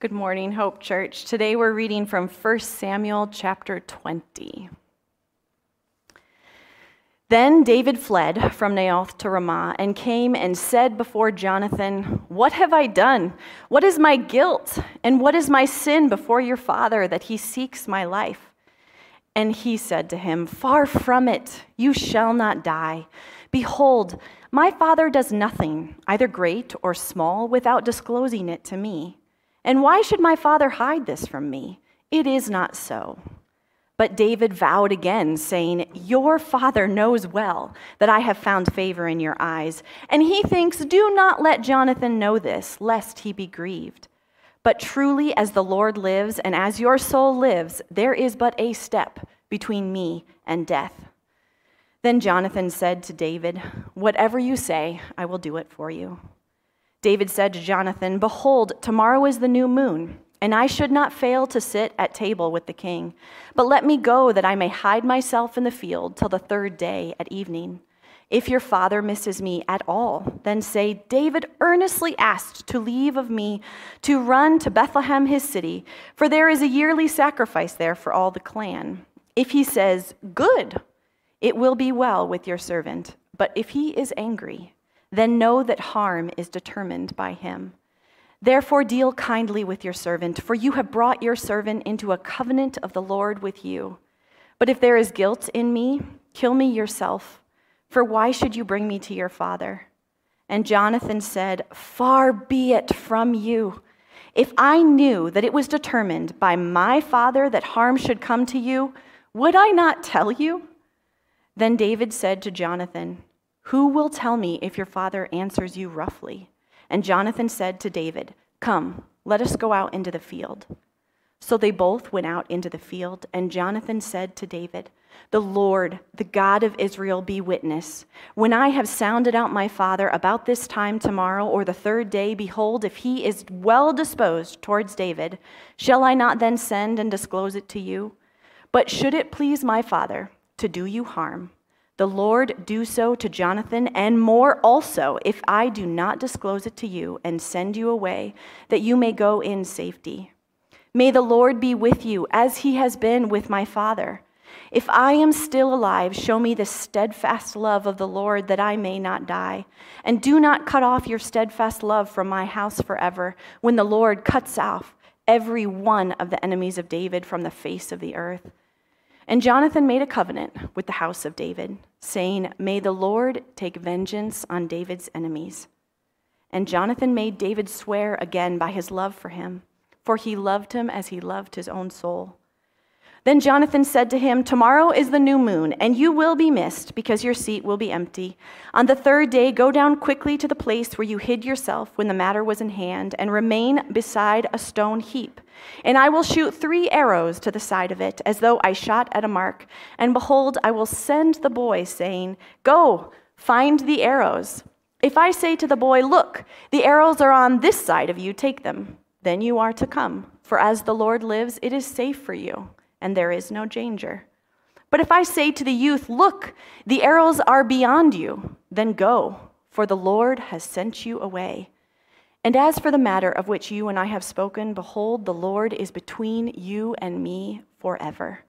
Good morning, Hope Church. Today we're reading from 1 Samuel chapter 20. Then David fled from Naioth to Ramah and came and said before Jonathan, What have I done? What is my guilt? And what is my sin before your father that he seeks my life? And he said to him, Far from it, you shall not die. Behold, my father does nothing, either great or small, without disclosing it to me. And why should my father hide this from me? It is not so. But David vowed again, saying, Your father knows well that I have found favor in your eyes. And he thinks, Do not let Jonathan know this, lest he be grieved. But truly, as the Lord lives, and as your soul lives, there is but a step between me and death. Then Jonathan said to David, Whatever you say, I will do it for you. David said to Jonathan, Behold, tomorrow is the new moon, and I should not fail to sit at table with the king. But let me go that I may hide myself in the field till the third day at evening. If your father misses me at all, then say, David earnestly asked to leave of me to run to Bethlehem, his city, for there is a yearly sacrifice there for all the clan. If he says, Good, it will be well with your servant. But if he is angry, then know that harm is determined by him. Therefore, deal kindly with your servant, for you have brought your servant into a covenant of the Lord with you. But if there is guilt in me, kill me yourself, for why should you bring me to your father? And Jonathan said, Far be it from you. If I knew that it was determined by my father that harm should come to you, would I not tell you? Then David said to Jonathan, who will tell me if your father answers you roughly? And Jonathan said to David, Come, let us go out into the field. So they both went out into the field, and Jonathan said to David, The Lord, the God of Israel, be witness. When I have sounded out my father about this time tomorrow or the third day, behold, if he is well disposed towards David, shall I not then send and disclose it to you? But should it please my father to do you harm, the Lord do so to Jonathan, and more also, if I do not disclose it to you and send you away, that you may go in safety. May the Lord be with you, as he has been with my father. If I am still alive, show me the steadfast love of the Lord, that I may not die. And do not cut off your steadfast love from my house forever, when the Lord cuts off every one of the enemies of David from the face of the earth. And Jonathan made a covenant with the house of David, saying, May the Lord take vengeance on David's enemies. And Jonathan made David swear again by his love for him, for he loved him as he loved his own soul. Then Jonathan said to him, Tomorrow is the new moon, and you will be missed, because your seat will be empty. On the third day, go down quickly to the place where you hid yourself when the matter was in hand, and remain beside a stone heap. And I will shoot three arrows to the side of it, as though I shot at a mark. And behold, I will send the boy, saying, Go, find the arrows. If I say to the boy, Look, the arrows are on this side of you, take them, then you are to come. For as the Lord lives, it is safe for you and there is no danger. But if I say to the youth, Look, the arrows are beyond you, then go, for the Lord has sent you away. And as for the matter of which you and I have spoken, behold, the Lord is between you and me forever.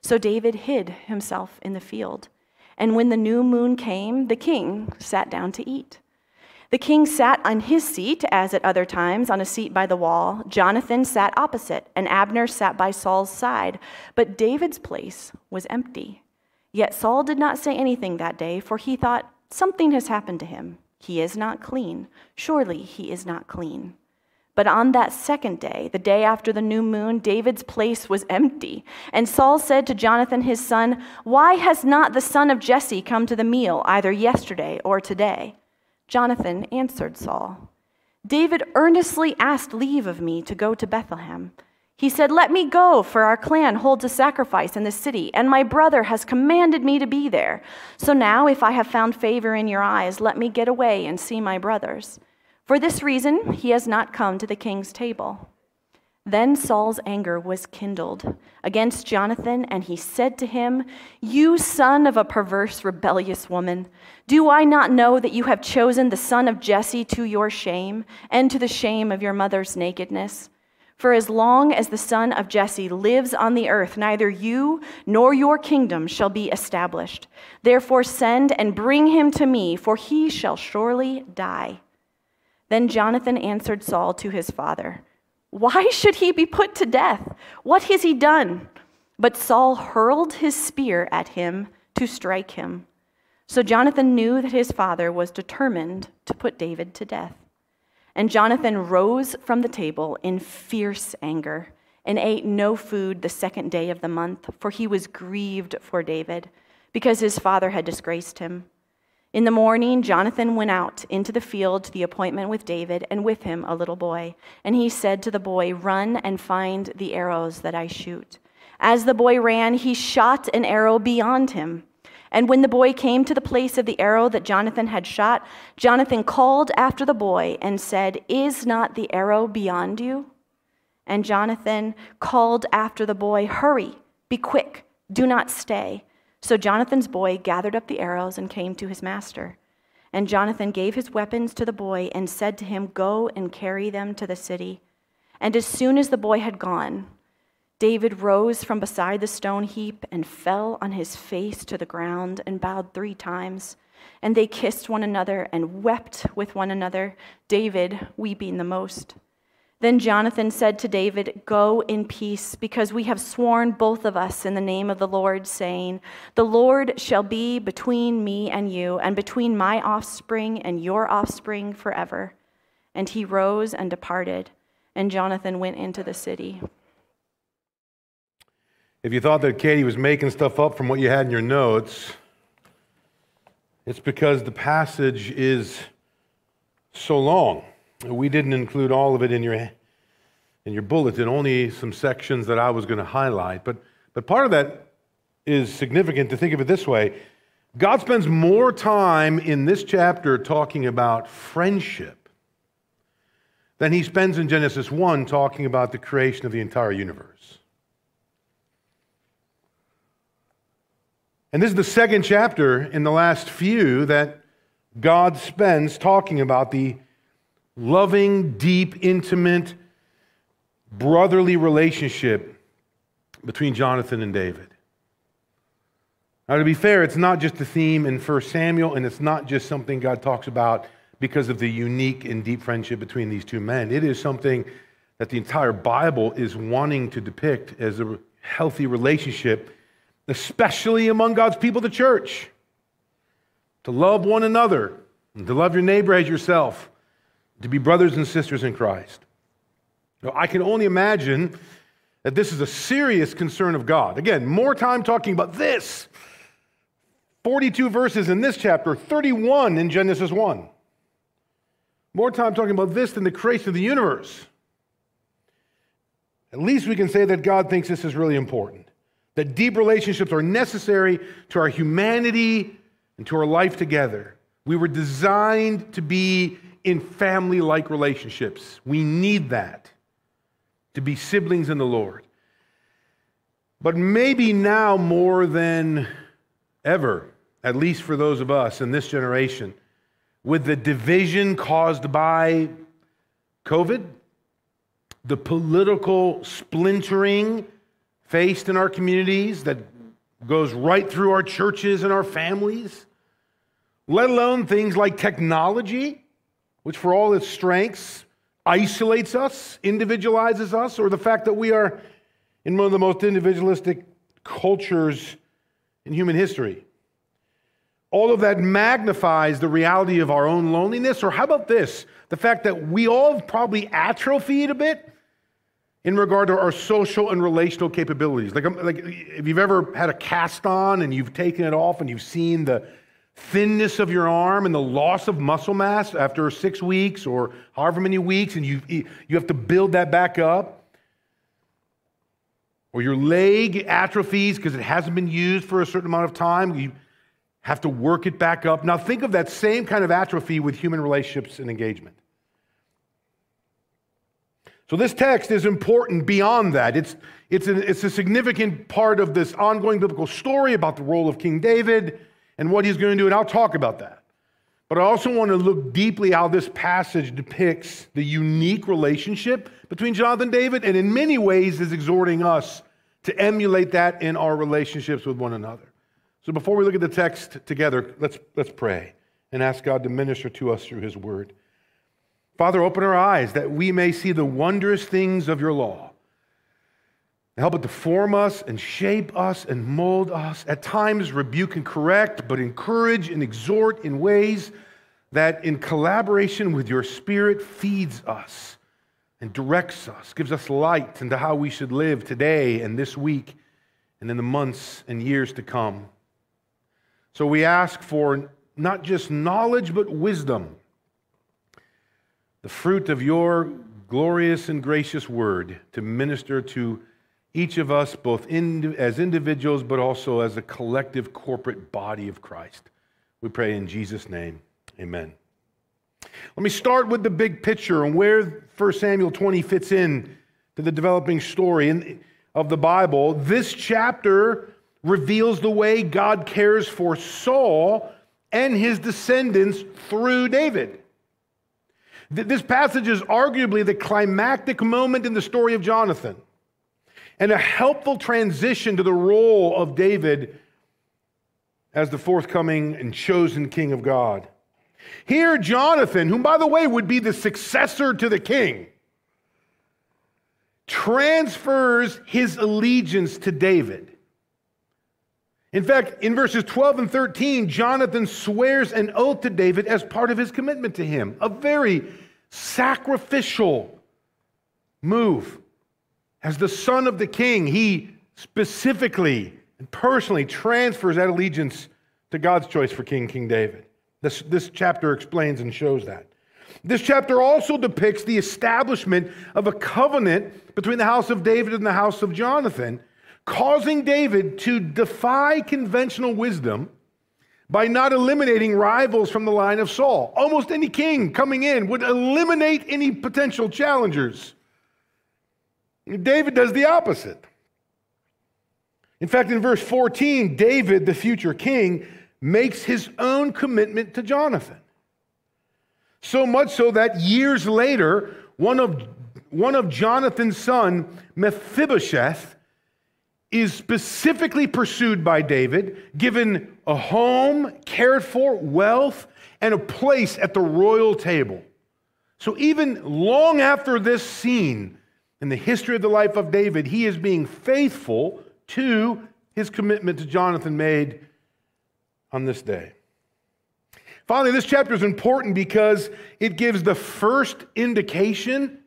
So David hid himself in the field. And when the new moon came, the king sat down to eat. The king sat on his seat, as at other times, on a seat by the wall. Jonathan sat opposite, and Abner sat by Saul's side. But David's place was empty. Yet Saul did not say anything that day, for he thought, Something has happened to him. He is not clean. Surely he is not clean. But on that second day, the day after the new moon, David's place was empty. And Saul said to Jonathan his son, Why has not the son of Jesse come to the meal, either yesterday or today? Jonathan answered Saul, David earnestly asked leave of me to go to Bethlehem. He said, Let me go, for our clan holds a sacrifice in the city, and my brother has commanded me to be there. So now, if I have found favor in your eyes, let me get away and see my brothers. For this reason, he has not come to the king's table. Then Saul's anger was kindled against Jonathan, and he said to him, You son of a perverse, rebellious woman, do I not know that you have chosen the son of Jesse to your shame and to the shame of your mother's nakedness? For as long as the son of Jesse lives on the earth, neither you nor your kingdom shall be established. Therefore, send and bring him to me, for he shall surely die. Then Jonathan answered Saul to his father, Why should he be put to death? What has he done? But Saul hurled his spear at him to strike him. So Jonathan knew that his father was determined to put David to death. And Jonathan rose from the table in fierce anger and ate no food the second day of the month, for he was grieved for David, because his father had disgraced him. In the morning, Jonathan went out into the field to the appointment with David, and with him a little boy. And he said to the boy, Run and find the arrows that I shoot. As the boy ran, he shot an arrow beyond him. And when the boy came to the place of the arrow that Jonathan had shot, Jonathan called after the boy and said, Is not the arrow beyond you? And Jonathan called after the boy, Hurry, be quick, do not stay. So Jonathan's boy gathered up the arrows and came to his master. And Jonathan gave his weapons to the boy and said to him, Go and carry them to the city. And as soon as the boy had gone, David rose from beside the stone heap and fell on his face to the ground and bowed three times. And they kissed one another and wept with one another, David weeping the most. Then Jonathan said to David, Go in peace, because we have sworn both of us in the name of the Lord, saying, The Lord shall be between me and you, and between my offspring and your offspring forever. And he rose and departed, and Jonathan went into the city. If you thought that Katie was making stuff up from what you had in your notes, it's because the passage is so long. We didn't include all of it in your, in your bulletin, only some sections that I was going to highlight. But, but part of that is significant to think of it this way God spends more time in this chapter talking about friendship than he spends in Genesis 1 talking about the creation of the entire universe. And this is the second chapter in the last few that God spends talking about the loving, deep, intimate, brotherly relationship between Jonathan and David. Now, to be fair, it's not just a theme in 1 Samuel, and it's not just something God talks about because of the unique and deep friendship between these two men. It is something that the entire Bible is wanting to depict as a healthy relationship especially among God's people, the church, to love one another, and to love your neighbor as yourself, to be brothers and sisters in Christ. Now, I can only imagine that this is a serious concern of God. Again, more time talking about this. 42 verses in this chapter, 31 in Genesis 1. More time talking about this than the creation of the universe. At least we can say that God thinks this is really important that deep relationships are necessary to our humanity and to our life together. We were designed to be in family like relationships. We need that to be siblings in the Lord. But maybe now more than ever, at least for those of us in this generation, with the division caused by COVID, the political splintering faced in our communities that goes right through our churches and our families, let alone things like technology, which for all its strengths isolates us, individualizes us, or the fact that we are in one of the most individualistic cultures in human history. All of that magnifies the reality of our own loneliness. Or how about this? The fact that we all probably atrophied a bit in regard to our social and relational capabilities. Like, um, like if you've ever had a cast on and you've taken it off and you've seen the thinness of your arm and the loss of muscle mass after six weeks or however many weeks, and you, you have to build that back up. Or your leg atrophies because it hasn't been used for a certain amount of time. You have to work it back up. Now, think of that same kind of atrophy with human relationships and engagement. So, this text is important beyond that. It's, it's, a, it's a significant part of this ongoing biblical story about the role of King David and what he's going to do, and I'll talk about that. But I also want to look deeply how this passage depicts the unique relationship between Jonathan and David, and in many ways is exhorting us to emulate that in our relationships with one another. So before we look at the text together, let's, let's pray and ask God to minister to us through his word. Father, open our eyes that we may see the wondrous things of your law. Help it to form us and shape us and mold us. At times, rebuke and correct, but encourage and exhort in ways that, in collaboration with your Spirit, feeds us and directs us, gives us light into how we should live today and this week and in the months and years to come. So we ask for not just knowledge, but wisdom, the fruit of your glorious and gracious word to minister to each of us, both in, as individuals, but also as a collective corporate body of Christ. We pray in Jesus' name. Amen. Let me start with the big picture and where 1 Samuel 20 fits in to the developing story of the Bible. This chapter reveals the way God cares for Saul and his descendants through David. This passage is arguably the climactic moment in the story of Jonathan and a helpful transition to the role of David as the forthcoming and chosen king of God. Here, Jonathan, whom by the way would be the successor to the king, transfers his allegiance to David. In fact, in verses 12 and 13, Jonathan swears an oath to David as part of his commitment to him, a very sacrificial move. As the son of the king, he specifically and personally transfers that allegiance to God's choice for King, King David. This, this chapter explains and shows that. This chapter also depicts the establishment of a covenant between the house of David and the house of Jonathan causing David to defy conventional wisdom by not eliminating rivals from the line of Saul. Almost any king coming in would eliminate any potential challengers. David does the opposite. In fact, in verse 14, David, the future king, makes his own commitment to Jonathan. So much so that years later, one of, one of Jonathan's son, Mephibosheth, is specifically pursued by David, given a home, cared for, wealth, and a place at the royal table. So even long after this scene in the history of the life of David, he is being faithful to his commitment to Jonathan made on this day. Finally, this chapter is important because it gives the first indication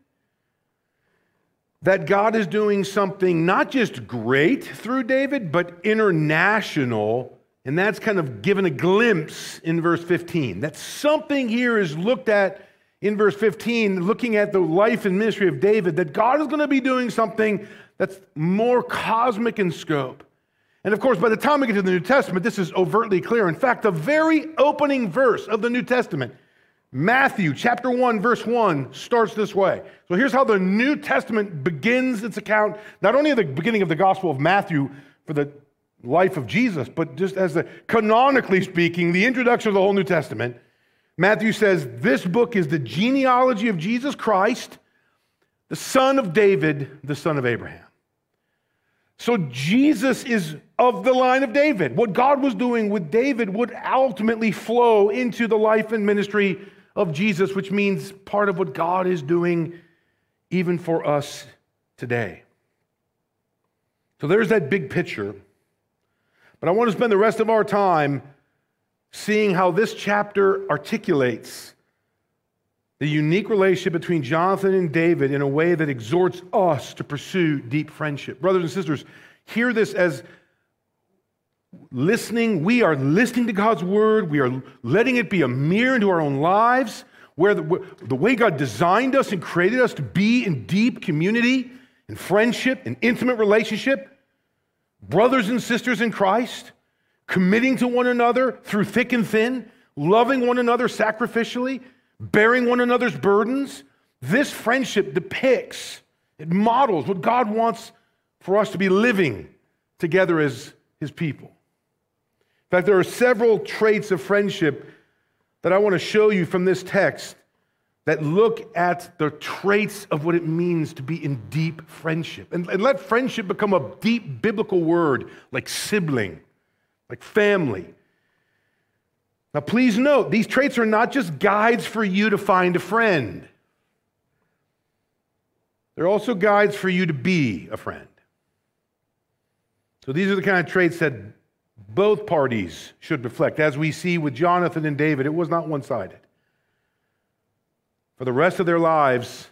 that God is doing something not just great through David, but international. And that's kind of given a glimpse in verse 15. That something here is looked at in verse 15, looking at the life and ministry of David, that God is going to be doing something that's more cosmic in scope. And of course, by the time we get to the New Testament, this is overtly clear. In fact, the very opening verse of the New Testament Matthew chapter 1, verse 1 starts this way. So here's how the New Testament begins its account, not only at the beginning of the Gospel of Matthew for the life of Jesus, but just as the canonically speaking, the introduction of the whole New Testament. Matthew says, This book is the genealogy of Jesus Christ, the son of David, the son of Abraham. So Jesus is of the line of David. What God was doing with David would ultimately flow into the life and ministry of Jesus, which means part of what God is doing even for us today. So there's that big picture. But I want to spend the rest of our time seeing how this chapter articulates the unique relationship between Jonathan and David in a way that exhorts us to pursue deep friendship. Brothers and sisters, hear this as listening. We are listening to God's word. We are letting it be a mirror into our own lives, where the, the way God designed us and created us to be in deep community and friendship and intimate relationship, brothers and sisters in Christ, committing to one another through thick and thin, loving one another sacrificially, bearing one another's burdens. This friendship depicts, it models what God wants for us to be living together as his people. In fact, there are several traits of friendship that I want to show you from this text that look at the traits of what it means to be in deep friendship. And, and, let friendship become a deep biblical word like sibling, like family. Now, please note, these traits are not just guides for you to find a friend, they're also guides for you to be a friend. So, these are the kind of traits that both parties should reflect. As we see with Jonathan and David, it was not one sided. For the rest of their lives,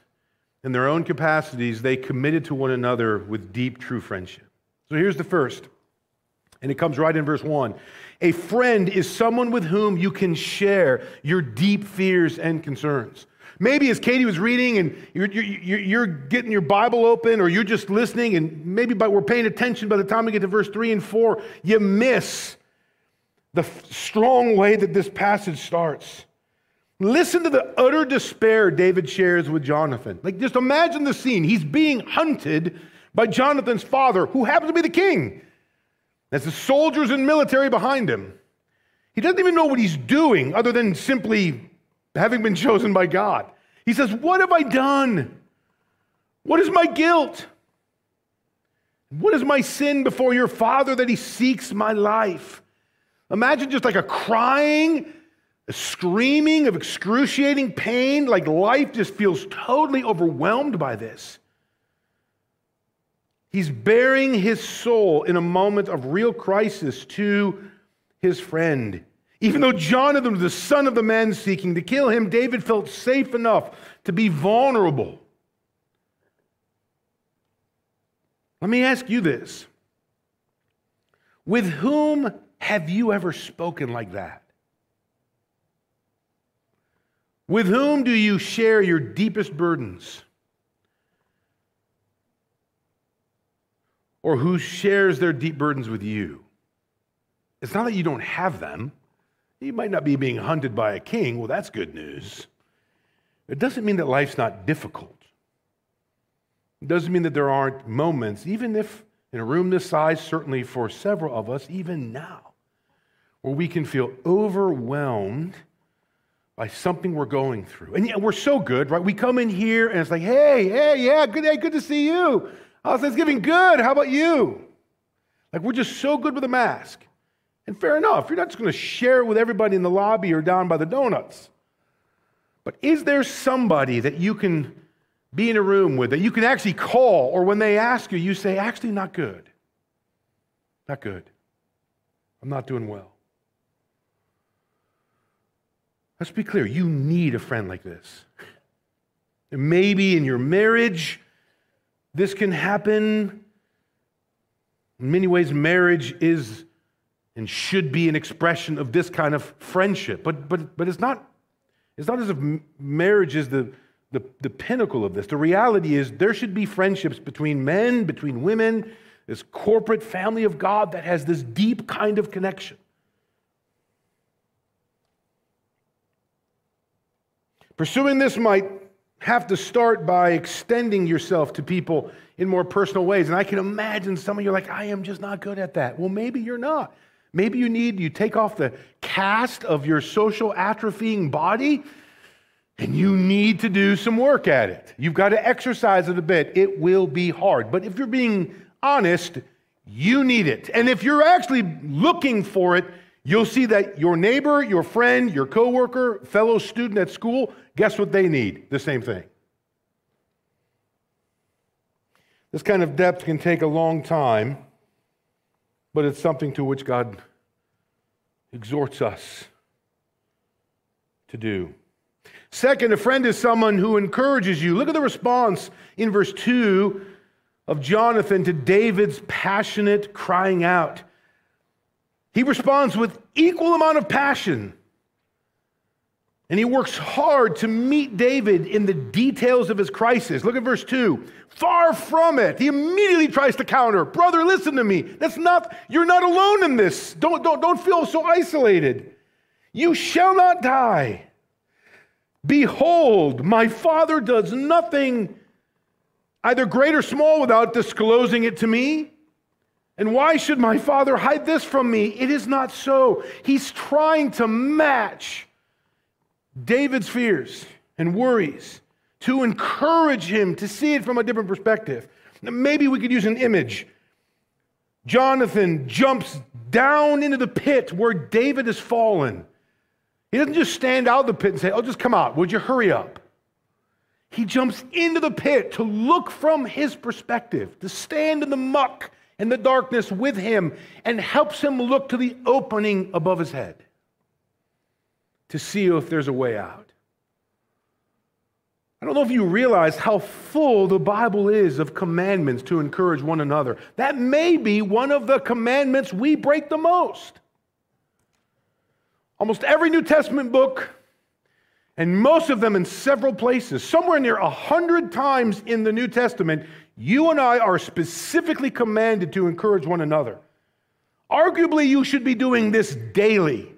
in their own capacities, they committed to one another with deep, true friendship. So here's the first, and it comes right in verse 1. A friend is someone with whom you can share your deep fears and concerns. Maybe as Katie was reading and you're, you're, you're, getting your Bible open or you're just listening, and maybe by, we're paying attention by the time we get to verse 3 and 4, you miss the strong way that this passage starts. Listen to the utter despair David shares with Jonathan. Like, just imagine the scene. He's being hunted by Jonathan's father, who happens to be the king. There's the soldiers and military behind him. He doesn't even know what he's doing other than simply having been chosen by God. He says, What have I done? What is my guilt? What is my sin before your father that he seeks my life? Imagine just like a crying, a screaming of excruciating pain, like life just feels totally overwhelmed by this. He's baring his soul in a moment of real crisis to his friend. Even though Jonathan was the son of the man seeking to kill him, David felt safe enough to be vulnerable. Let me ask you this With whom have you ever spoken like that? With whom do you share your deepest burdens? Or who shares their deep burdens with you? It's not that you don't have them. You might not be being hunted by a king. Well, that's good news. It doesn't mean that life's not difficult. It doesn't mean that there aren't moments, even if in a room this size, certainly for several of us, even now, where we can feel overwhelmed by something we're going through. And yeah, we're so good, right? We come in here and it's like, hey, hey, yeah, good day, good to see you. How's Thanksgiving? Good. How about you? Like we're just so good with a mask. And fair enough, you're not just going to share it with everybody in the lobby or down by the donuts. But is there somebody that you can be in a room with that you can actually call, or when they ask you, you say, actually, not good. Not good. I'm not doing well. Let's be clear you need a friend like this. Maybe in your marriage, this can happen. In many ways, marriage is and should be an expression of this kind of friendship. But, but, but it's, not, it's not as if marriage is the, the, the pinnacle of this. The reality is there should be friendships between men, between women, this corporate family of God that has this deep kind of connection. Pursuing this might have to start by extending yourself to people in more personal ways. And I can imagine some of you are like, I am just not good at that. Well, maybe you're not. Maybe you need, you take off the cast of your social atrophying body and you need to do some work at it. You've got to exercise it a bit. It will be hard. But if you're being honest, you need it. And if you're actually looking for it, you'll see that your neighbor, your friend, your coworker, fellow student at school, guess what they need? The same thing. This kind of depth can take a long time but it's something to which God exhorts us to do. Second, a friend is someone who encourages you. Look at the response in verse 2 of Jonathan to David's passionate crying out. He responds with equal amount of passion and he works hard to meet David in the details of his crisis. Look at verse 2. Far from it. He immediately tries to counter. Brother, listen to me. That's not, you're not alone in this. Don't, don't, don't feel so isolated. You shall not die. Behold, my father does nothing either great or small without disclosing it to me. And why should my father hide this from me? It is not so. He's trying to match David's fears and worries, to encourage him to see it from a different perspective. Maybe we could use an image. Jonathan jumps down into the pit where David has fallen. He doesn't just stand out of the pit and say, Oh, just come out. Would you hurry up? He jumps into the pit to look from his perspective, to stand in the muck and the darkness with him, and helps him look to the opening above his head to see if there's a way out. I don't know if you realize how full the Bible is of commandments to encourage one another. That may be one of the commandments we break the most. Almost every New Testament book, and most of them in several places, somewhere near a hundred times in the New Testament, you and I are specifically commanded to encourage one another. Arguably, you should be doing this daily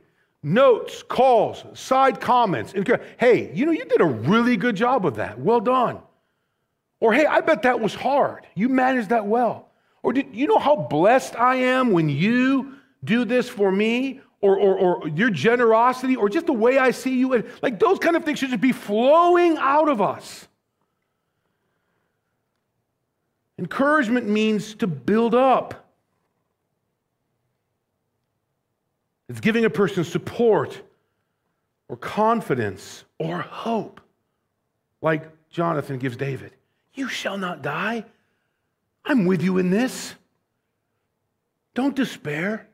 notes, calls, side comments. Hey, you know, you did a really good job of that. Well done. Or, hey, I bet that was hard. You managed that well. Or, did you know how blessed I am when you do this for me? Or, or, or your generosity, or just the way I see you. Like those kind of things should just be flowing out of us. Encouragement means to build up. It's giving a person support or confidence or hope, like Jonathan gives David. You shall not die. I'm with you in this. Don't despair.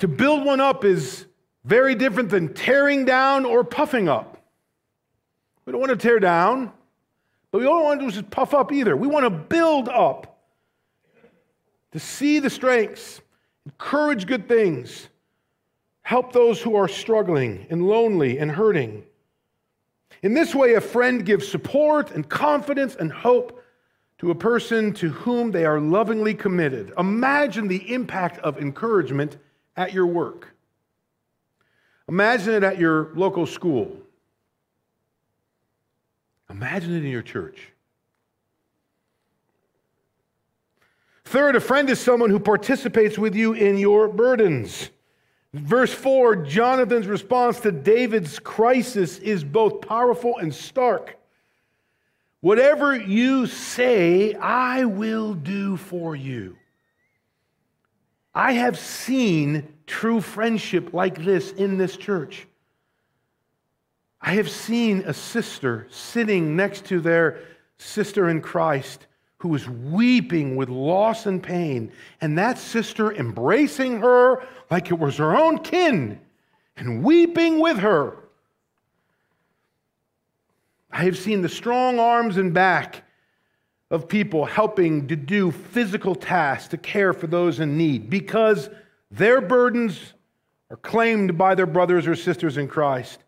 To build one up is very different than tearing down or puffing up. We don't want to tear down, but we don't want to just puff up either. We want to build up to see the strengths encourage good things, help those who are struggling and lonely and hurting. In this way, a friend gives support and confidence and hope to a person to whom they are lovingly committed. Imagine the impact of encouragement at your work. Imagine it at your local school. Imagine it in your church. Third, a friend is someone who participates with you in your burdens. Verse 4, Jonathan's response to David's crisis is both powerful and stark. Whatever you say, I will do for you. I have seen true friendship like this in this church. I have seen a sister sitting next to their sister in Christ who was weeping with loss and pain, and that sister embracing her like it was her own kin and weeping with her. I have seen the strong arms and back of people helping to do physical tasks to care for those in need because their burdens are claimed by their brothers or sisters in Christ.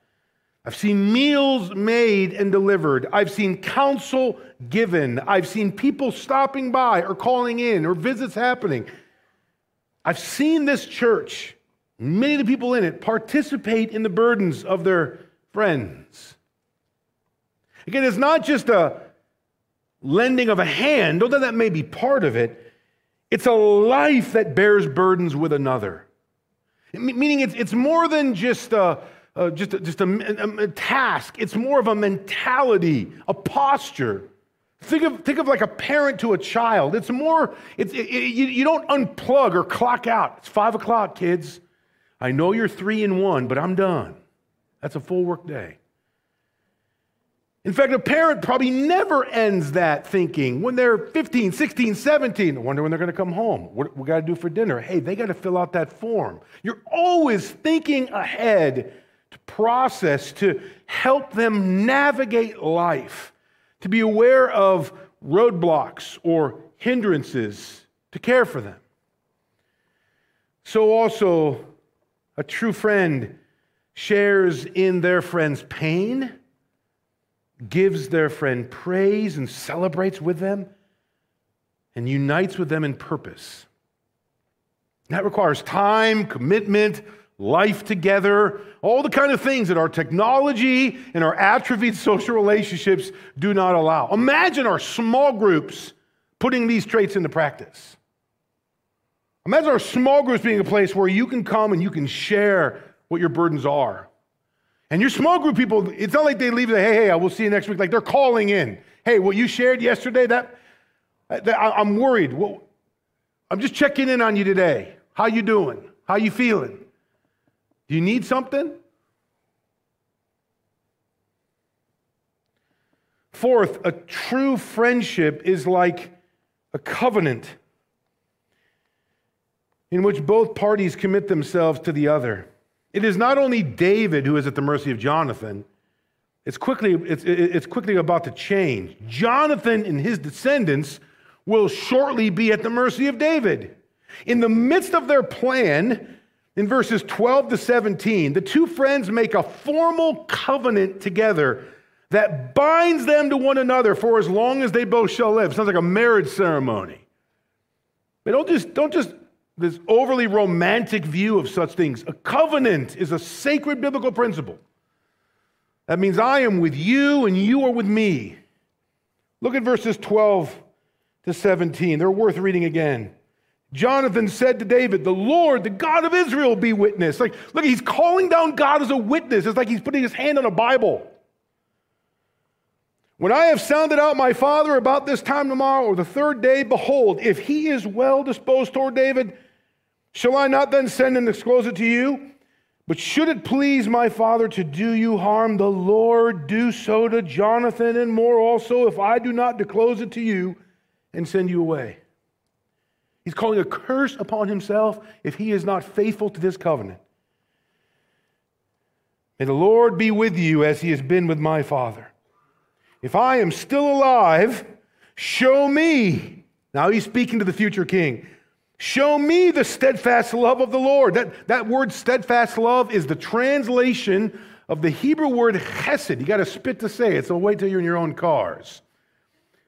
I've seen meals made and delivered. I've seen counsel given. I've seen people stopping by or calling in or visits happening. I've seen this church, many of the people in it, participate in the burdens of their friends. Again, it's not just a lending of a hand, although that may be part of it. It's a life that bears burdens with another. Meaning it's, it's more than just a, uh, just, a, just a, a, task. It's more of a mentality, a posture. Think of, think of like a parent to a child. It's more, it's, it, it, you, you don't unplug or clock out. It's five o'clock, kids. I know you're three and one, but I'm done. That's a full work day. In fact, a parent probably never ends that thinking when they're 15, 16, 17. I wonder when they're going to come home. What we got to do for dinner? Hey, they got to fill out that form. You're always thinking ahead process, to help them navigate life, to be aware of roadblocks or hindrances, to care for them. So, also, a true friend shares in their friend's pain, gives their friend praise and celebrates with them, and unites with them in purpose. That requires time, commitment, life together, all the kind of things that our technology and our atrophied social relationships do not allow. Imagine our small groups putting these traits into practice. Imagine our small groups being a place where you can come and you can share what your burdens are. And your small group people, it's not like they leave hey, hey, I will see you next week. Like they're calling in. Hey, what you shared yesterday, that, that I'm worried. Well, I'm just checking in on you today. How you doing? How you feeling? Do you need something? Fourth, a true friendship is like a covenant in which both parties commit themselves to the other. It is not only David who is at the mercy of Jonathan, it's quickly, it's, it's quickly about to change. Jonathan and his descendants will shortly be at the mercy of David. In the midst of their plan, in verses 12 to 17, the two friends make a formal covenant together that binds them to one another for as long as they both shall live. Sounds like a marriage ceremony. But don't just, don't just this overly romantic view of such things. A covenant is a sacred biblical principle. That means I am with you and you are with me. Look at verses 12 to 17. They're worth reading again. Jonathan said to David, The Lord, the God of Israel, be witness. Like, look, he's calling down God as a witness. It's like he's putting his hand on a Bible. When I have sounded out my father about this time tomorrow or the third day, behold, if he is well disposed toward David, Shall I not then send and disclose it to you? But should it please my father to do you harm, the Lord do so to Jonathan and more also, if I do not disclose it to you and send you away. He's calling a curse upon himself if he is not faithful to this covenant. May the Lord be with you as he has been with my father. If I am still alive, show me. Now he's speaking to the future king. Show me the steadfast love of the Lord. That, that word steadfast love is the translation of the Hebrew word chesed. You got to spit to say it, so wait till you're in your own cars.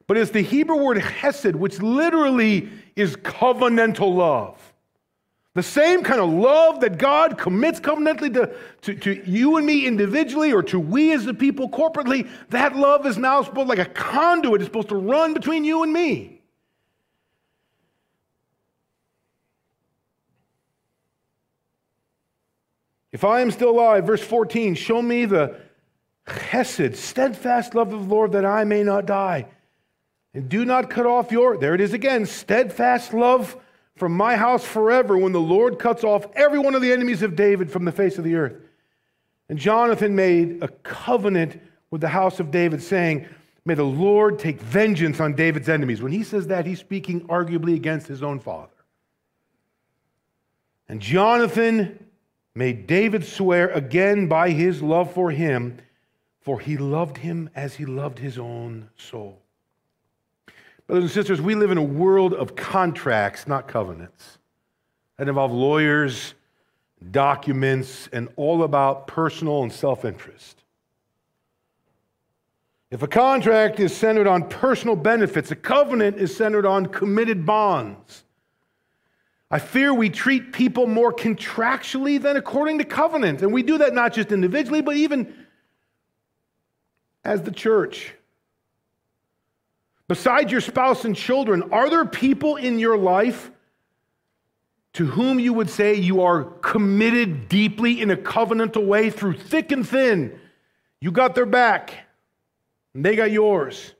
But it's the Hebrew word chesed, which literally is covenantal love. The same kind of love that God commits covenantally to, to, to, you and me individually or to we as the people corporately, that love is now supposed like a conduit. It's supposed to run between you and me. If I am still alive, verse 14, show me the chesed, steadfast love of the Lord that I may not die. And do not cut off your, there it is again, steadfast love from my house forever when the Lord cuts off every one of the enemies of David from the face of the earth. And Jonathan made a covenant with the house of David, saying, May the Lord take vengeance on David's enemies. When he says that, he's speaking arguably against his own father. And Jonathan made David swear again by his love for him, for he loved him as he loved his own soul. Brothers and sisters, we live in a world of contracts, not covenants, that involve lawyers, documents, and all about personal and self interest. If a contract is centered on personal benefits, a covenant is centered on committed bonds. I fear we treat people more contractually than according to covenant. And we do that not just individually, but even as the church. Besides your spouse and children, are there people in your life to whom you would say you are committed deeply in a covenantal way through thick and thin? You got their back, and they got yours.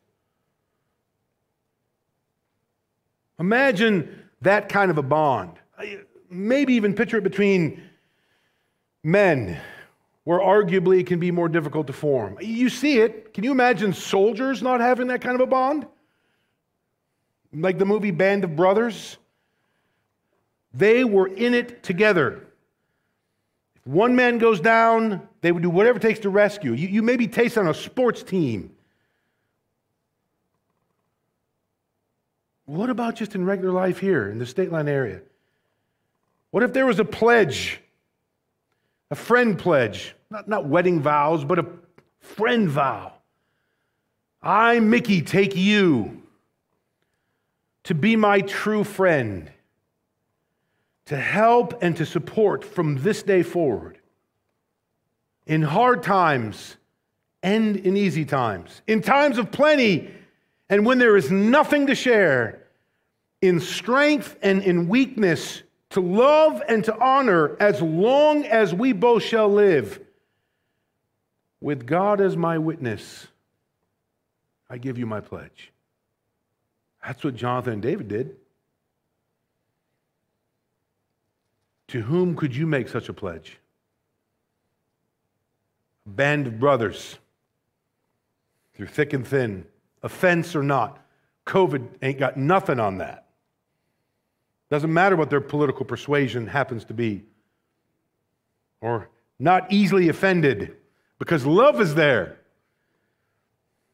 Imagine that kind of a bond. Maybe even picture it between men, where arguably it can be more difficult to form. You see it. Can you imagine soldiers not having that kind of a bond? Like the movie Band of Brothers? They were in it together. If one man goes down, they would do whatever it takes to rescue. You, you maybe taste on a sports team What about just in regular life here in the state line area? What if there was a pledge, a friend pledge, not, not wedding vows, but a friend vow? I, Mickey, take you to be my true friend, to help and to support from this day forward. In hard times and in easy times, in times of plenty and when there is nothing to share, in strength and in weakness, to love and to honor as long as we both shall live. With God as my witness, I give you my pledge. That's what Jonathan and David did. To whom could you make such a pledge? A band of brothers, through thick and thin, offense or not. COVID ain't got nothing on that. Doesn't matter what their political persuasion happens to be. Or not easily offended because love is there.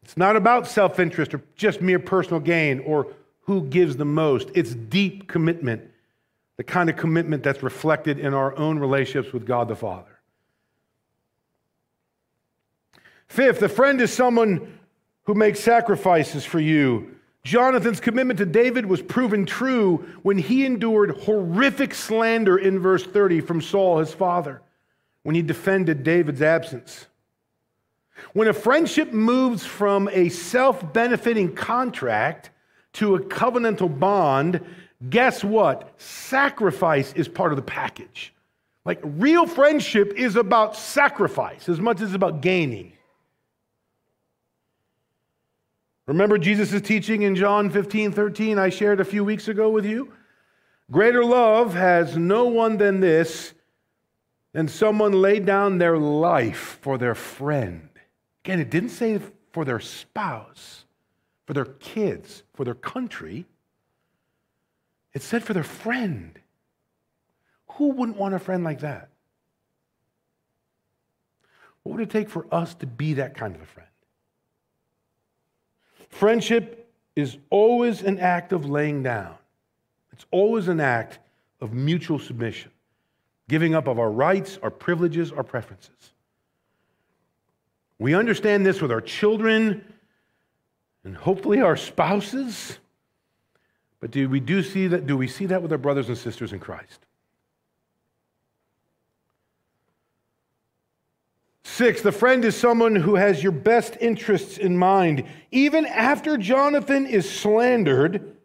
It's not about self interest or just mere personal gain or who gives the most. It's deep commitment, the kind of commitment that's reflected in our own relationships with God the Father. Fifth, a friend is someone who makes sacrifices for you. Jonathan's commitment to David was proven true when he endured horrific slander in verse 30 from Saul, his father, when he defended David's absence. When a friendship moves from a self benefiting contract to a covenantal bond, guess what? Sacrifice is part of the package. Like real friendship is about sacrifice as much as it's about gaining. Remember Jesus' teaching in John 15, 13, I shared a few weeks ago with you? Greater love has no one than this, than someone laid down their life for their friend. Again, it didn't say for their spouse, for their kids, for their country. It said for their friend. Who wouldn't want a friend like that? What would it take for us to be that kind of a friend? Friendship is always an act of laying down, it's always an act of mutual submission, giving up of our rights, our privileges, our preferences. We understand this with our children and hopefully our spouses. But do we do see that do we see that with our brothers and sisters in Christ? Six, the friend is someone who has your best interests in mind. Even after Jonathan is slandered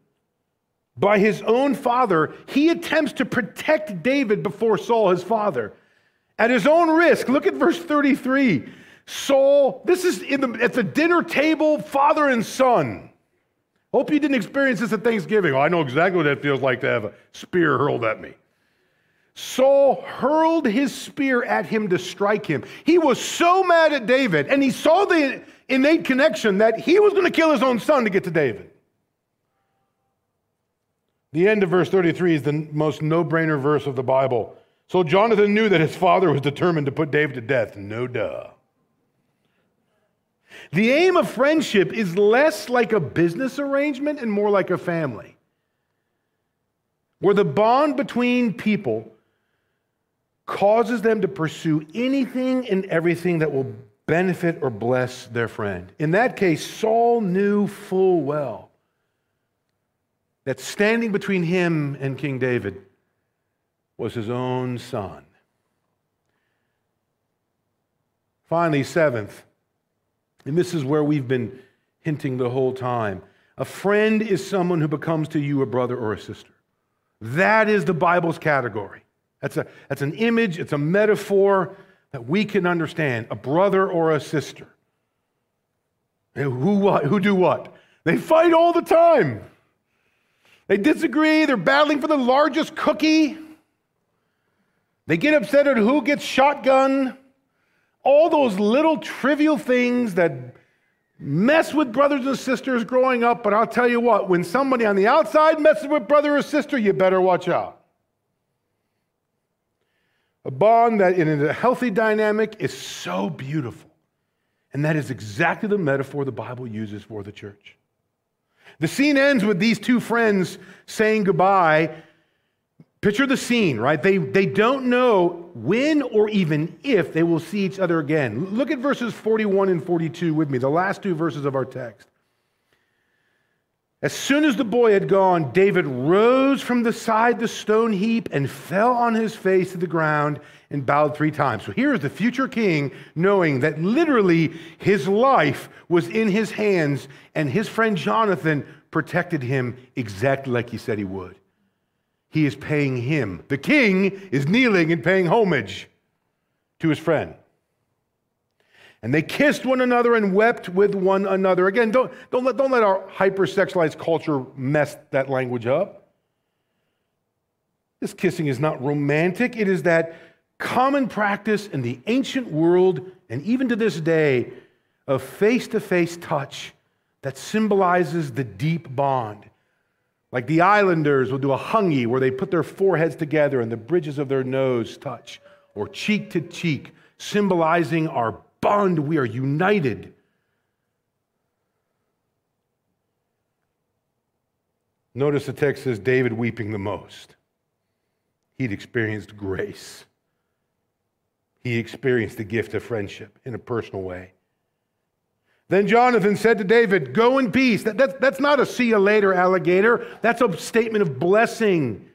by his own father, he attempts to protect David before Saul, his father. At his own risk, look at verse 33. Saul, this is the, at the dinner table, father and son. Hope you didn't experience this at Thanksgiving. Oh, I know exactly what that feels like to have a spear hurled at me. Saul hurled his spear at him to strike him. He was so mad at David, and he saw the innate connection that he was going to kill his own son to get to David. The end of verse 33 is the most no brainer verse of the Bible. So Jonathan knew that his father was determined to put David to death. No duh. The aim of friendship is less like a business arrangement and more like a family, where the bond between people causes them to pursue anything and everything that will benefit or bless their friend. In that case, Saul knew full well that standing between him and King David was his own son. Finally, seventh, and this is where we've been hinting the whole time. A friend is someone who becomes to you a brother or a sister. That is the Bible's category. That's, a, that's an image, it's a metaphor that we can understand a brother or a sister. And who, what, who do what? They fight all the time. They disagree, they're battling for the largest cookie. They get upset at who gets shotgun all those little trivial things that mess with brothers and sisters growing up, but I'll tell you what, when somebody on the outside messes with brother or sister, you better watch out. A bond that in a healthy dynamic is so beautiful. And that is exactly the metaphor the Bible uses for the church. The scene ends with these two friends saying goodbye Picture the scene, right? They, they don't know when or even if they will see each other again. Look at verses 41 and 42 with me, the last two verses of our text. As soon as the boy had gone, David rose from the side the stone heap and fell on his face to the ground and bowed three times. So here is the future king knowing that literally his life was in his hands and his friend Jonathan protected him exactly like he said he would he is paying him. The king is kneeling and paying homage to his friend. And they kissed one another and wept with one another. Again, don't, don't, let, don't let our hypersexualized culture mess that language up. This kissing is not romantic, it is that common practice in the ancient world and even to this day of face to face touch that symbolizes the deep bond. Like the islanders will do a hongi where they put their foreheads together and the bridges of their nose touch, or cheek to cheek, symbolizing our bond. We are united. Notice the text says David weeping the most. He'd experienced grace. He experienced the gift of friendship in a personal way. Then Jonathan said to David, Go in peace. That, that, that's not a see you later, alligator. That's a statement of blessing.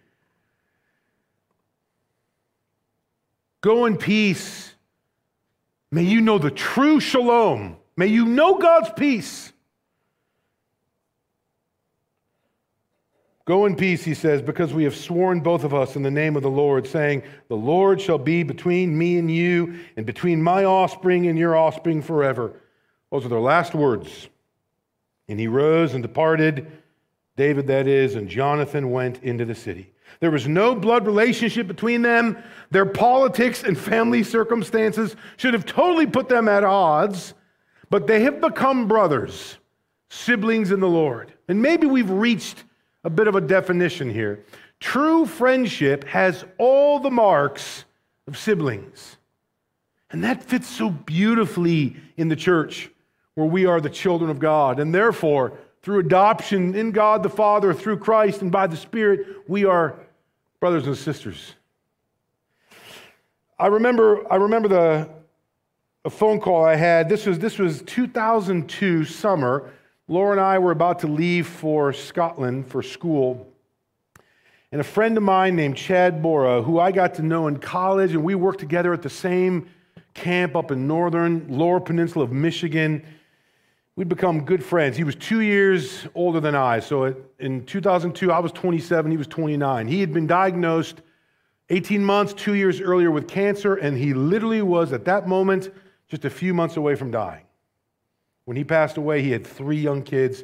Go in peace. May you know the true shalom. May you know God's peace. Go in peace, he says, because we have sworn both of us in the name of the Lord, saying, The Lord shall be between me and you, and between my offspring and your offspring forever. Those are their last words. And he rose and departed, David that is, and Jonathan went into the city. There was no blood relationship between them. Their politics and family circumstances should have totally put them at odds, but they have become brothers, siblings in the Lord. And maybe we've reached a bit of a definition here. True friendship has all the marks of siblings. And that fits so beautifully in the church where we are the children of God. And therefore, through adoption in God the Father, through Christ, and by the Spirit, we are brothers and sisters. I remember, I remember the, a phone call I had. This was, this was 2002 summer. Laura and I were about to leave for Scotland for school. And a friend of mine named Chad Bora, who I got to know in college, and we worked together at the same camp up in northern lower peninsula of Michigan. We'd become good friends. He was two years older than I. So in 2002, I was 27, he was 29. He had been diagnosed 18 months, two years earlier with cancer, and he literally was at that moment just a few months away from dying. When he passed away, he had three young kids,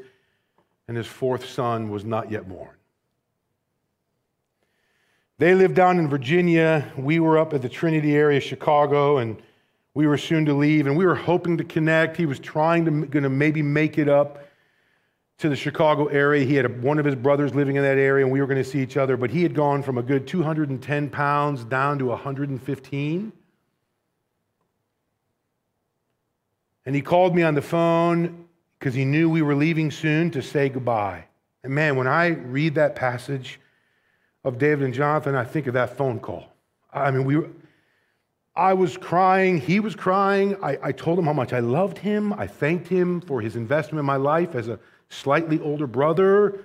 and his fourth son was not yet born. They lived down in Virginia. We were up at the Trinity area, Chicago, and we were soon to leave. And we were hoping to connect. He was trying to to maybe make it up to the Chicago area. He had a, one of his brothers living in that area, and we were going to see each other. But he had gone from a good 210 pounds down to 115. And he called me on the phone because he knew we were leaving soon to say goodbye. And man, when I read that passage of David and Jonathan, I think of that phone call. I mean, we were, I was crying. He was crying. I, I told him how much I loved him. I thanked him for his investment in my life as a slightly older brother.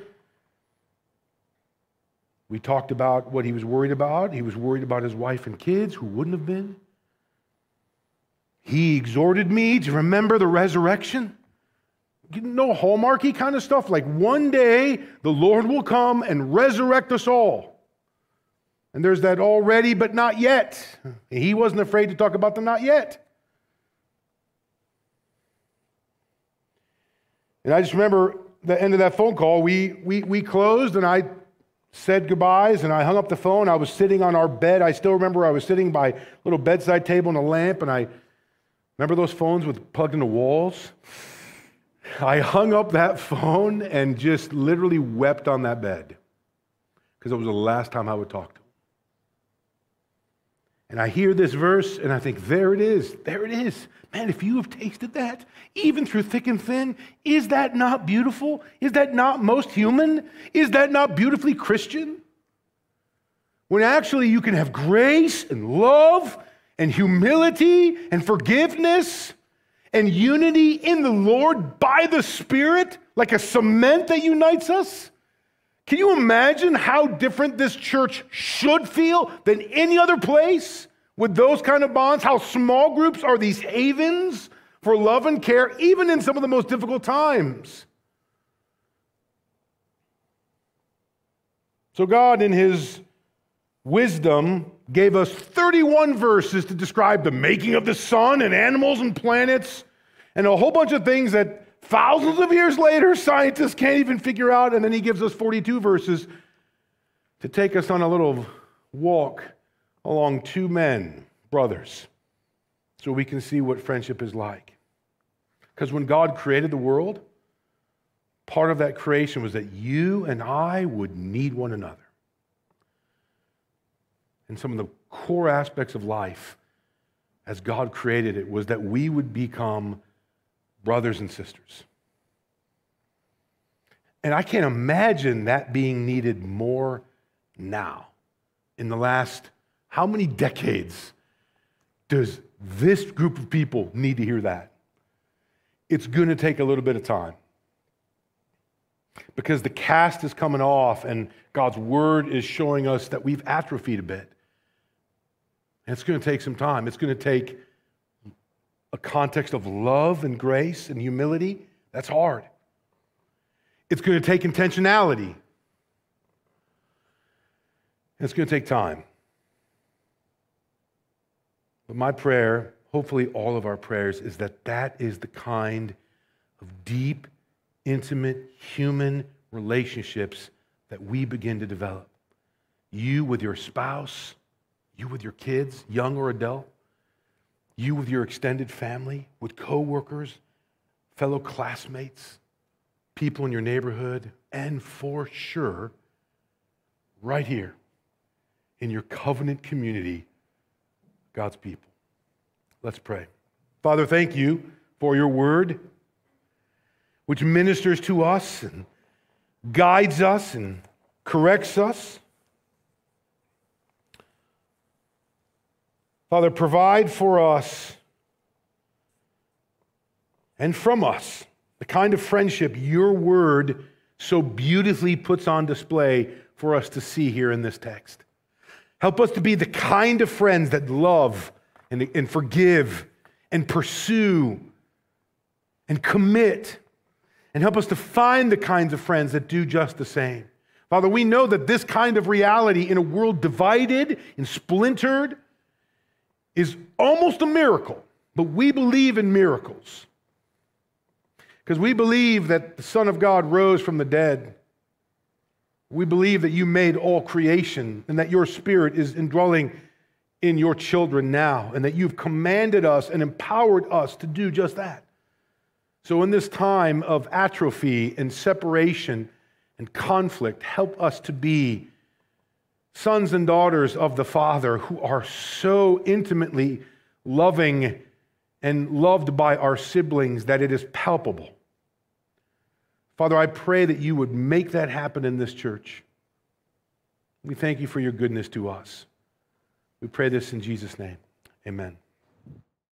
We talked about what he was worried about. He was worried about his wife and kids, who wouldn't have been. He exhorted me to remember the resurrection. No hallmarky kind of stuff. Like one day the Lord will come and resurrect us all. And there's that already, but not yet. He wasn't afraid to talk about the not yet. And I just remember the end of that phone call, we, we, we closed and I said goodbyes and I hung up the phone. I was sitting on our bed. I still remember I was sitting by a little bedside table and a lamp and I Remember those phones with plugged into walls? I hung up that phone and just literally wept on that bed because it was the last time I would talk to him. And I hear this verse and I think, there it is. There it is. Man, if you have tasted that, even through thick and thin, is that not beautiful? Is that not most human? Is that not beautifully Christian? When actually you can have grace and love and humility and forgiveness and unity in the Lord by the Spirit, like a cement that unites us? Can you imagine how different this church should feel than any other place with those kind of bonds? How small groups are these havens for love and care, even in some of the most difficult times. So, God, in His wisdom gave us 31 verses to describe the making of the sun and animals and planets and a whole bunch of things that thousands of years later scientists can't even figure out. And then he gives us 42 verses to take us on a little walk along two men, brothers, so we can see what friendship is like. Because when God created the world, part of that creation was that you and I would need one another. And some of the core aspects of life as God created it was that we would become brothers and sisters. And I can't imagine that being needed more now. In the last, how many decades does this group of people need to hear that? It's going to take a little bit of time. Because the cast is coming off and God's word is showing us that we've atrophied a bit. And it's going to take some time. It's going to take a context of love and grace and humility. That's hard. It's going to take intentionality. It's going to take time. But my prayer, hopefully all of our prayers, is that that is the kind of deep, intimate, human relationships that we begin to develop. You with your spouse, you with your kids, young or adult, you with your extended family, with coworkers, fellow classmates, people in your neighborhood, and for sure, right here in your covenant community, God's people. Let's pray. Father, thank you for your word, which ministers to us and guides us and corrects us. Father, provide for us and from us the kind of friendship your word so beautifully puts on display for us to see here in this text. Help us to be the kind of friends that love and, and forgive and pursue and commit. And help us to find the kinds of friends that do just the same. Father, we know that this kind of reality in a world divided and splintered is almost a miracle, but we believe in miracles. Because we believe that the Son of God rose from the dead. We believe that you made all creation and that your Spirit is indwelling in your children now, and that you've commanded us and empowered us to do just that. So, in this time of atrophy and separation and conflict, help us to be sons and daughters of the Father who are so intimately loving and loved by our siblings that it is palpable. Father, I pray that you would make that happen in this church. We thank you for your goodness to us. We pray this in Jesus' name. Amen.